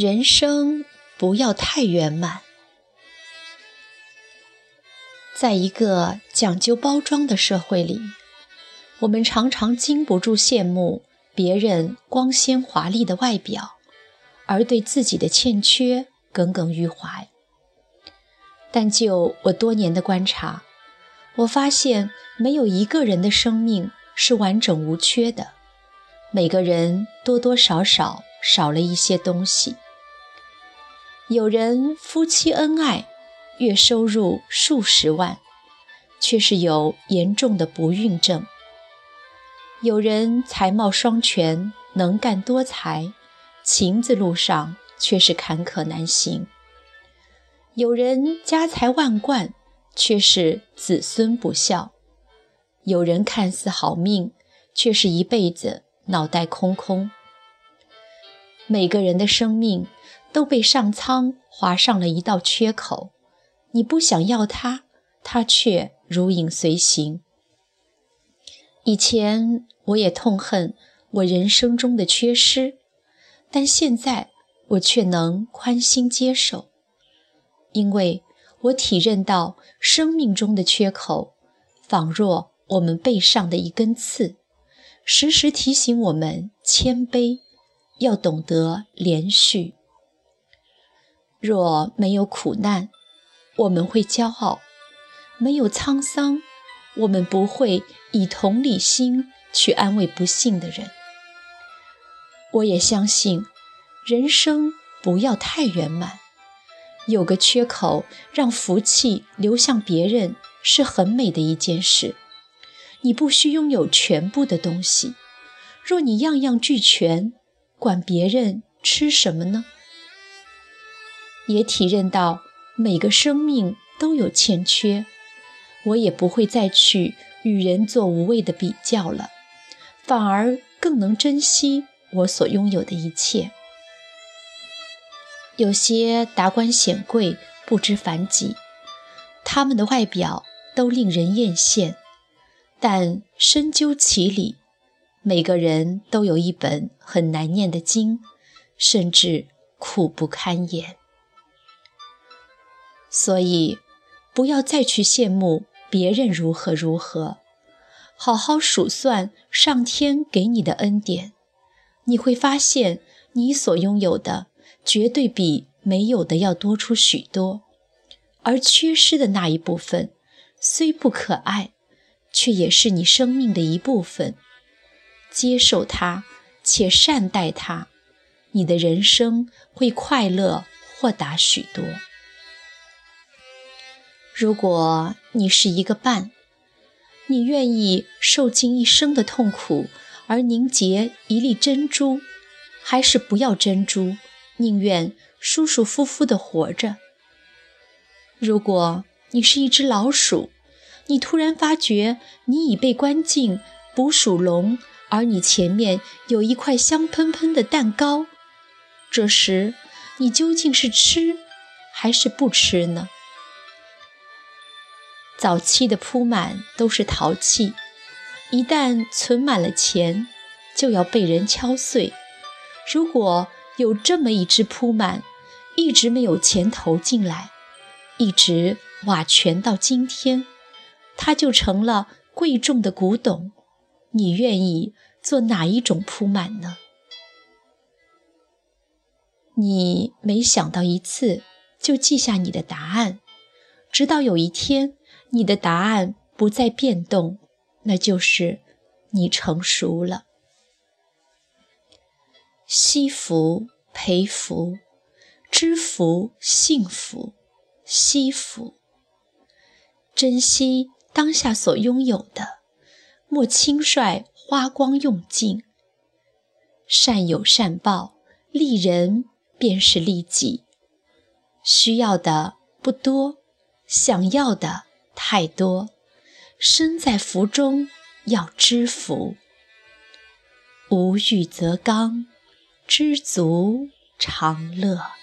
人生不要太圆满。在一个讲究包装的社会里，我们常常禁不住羡慕别人光鲜华丽的外表，而对自己的欠缺耿耿于怀。但就我多年的观察，我发现没有一个人的生命是完整无缺的，每个人多多少少少了一些东西。有人夫妻恩爱，月收入数十万，却是有严重的不孕症；有人才貌双全，能干多才，情字路上却是坎坷难行；有人家财万贯，却是子孙不孝；有人看似好命，却是一辈子脑袋空空。每个人的生命。都被上苍划上了一道缺口，你不想要它，它却如影随形。以前我也痛恨我人生中的缺失，但现在我却能宽心接受，因为我体认到生命中的缺口，仿若我们背上的一根刺，时时提醒我们谦卑，要懂得连续。若没有苦难，我们会骄傲；没有沧桑，我们不会以同理心去安慰不幸的人。我也相信，人生不要太圆满，有个缺口让福气流向别人是很美的一件事。你不需拥有全部的东西，若你样样俱全，管别人吃什么呢？也体认到每个生命都有欠缺，我也不会再去与人做无谓的比较了，反而更能珍惜我所拥有的一切。有些达官显贵不知凡几，他们的外表都令人艳羡，但深究其理，每个人都有一本很难念的经，甚至苦不堪言。所以，不要再去羡慕别人如何如何，好好数算上天给你的恩典，你会发现你所拥有的绝对比没有的要多出许多。而缺失的那一部分，虽不可爱，却也是你生命的一部分。接受它，且善待它，你的人生会快乐豁达许多。如果你是一个伴，你愿意受尽一生的痛苦而凝结一粒珍珠，还是不要珍珠，宁愿舒舒服服的活着？如果你是一只老鼠，你突然发觉你已被关进捕鼠笼，而你前面有一块香喷喷的蛋糕，这时你究竟是吃还是不吃呢？早期的铺满都是陶器，一旦存满了钱，就要被人敲碎。如果有这么一只铺满，一直没有钱投进来，一直瓦全到今天，它就成了贵重的古董。你愿意做哪一种铺满呢？你每想到一次，就记下你的答案，直到有一天。你的答案不再变动，那就是你成熟了。惜福、培福、知福、幸福、惜福，珍惜当下所拥有的，莫轻率花光用尽。善有善报，利人便是利己。需要的不多，想要的。太多，身在福中要知福。无欲则刚，知足常乐。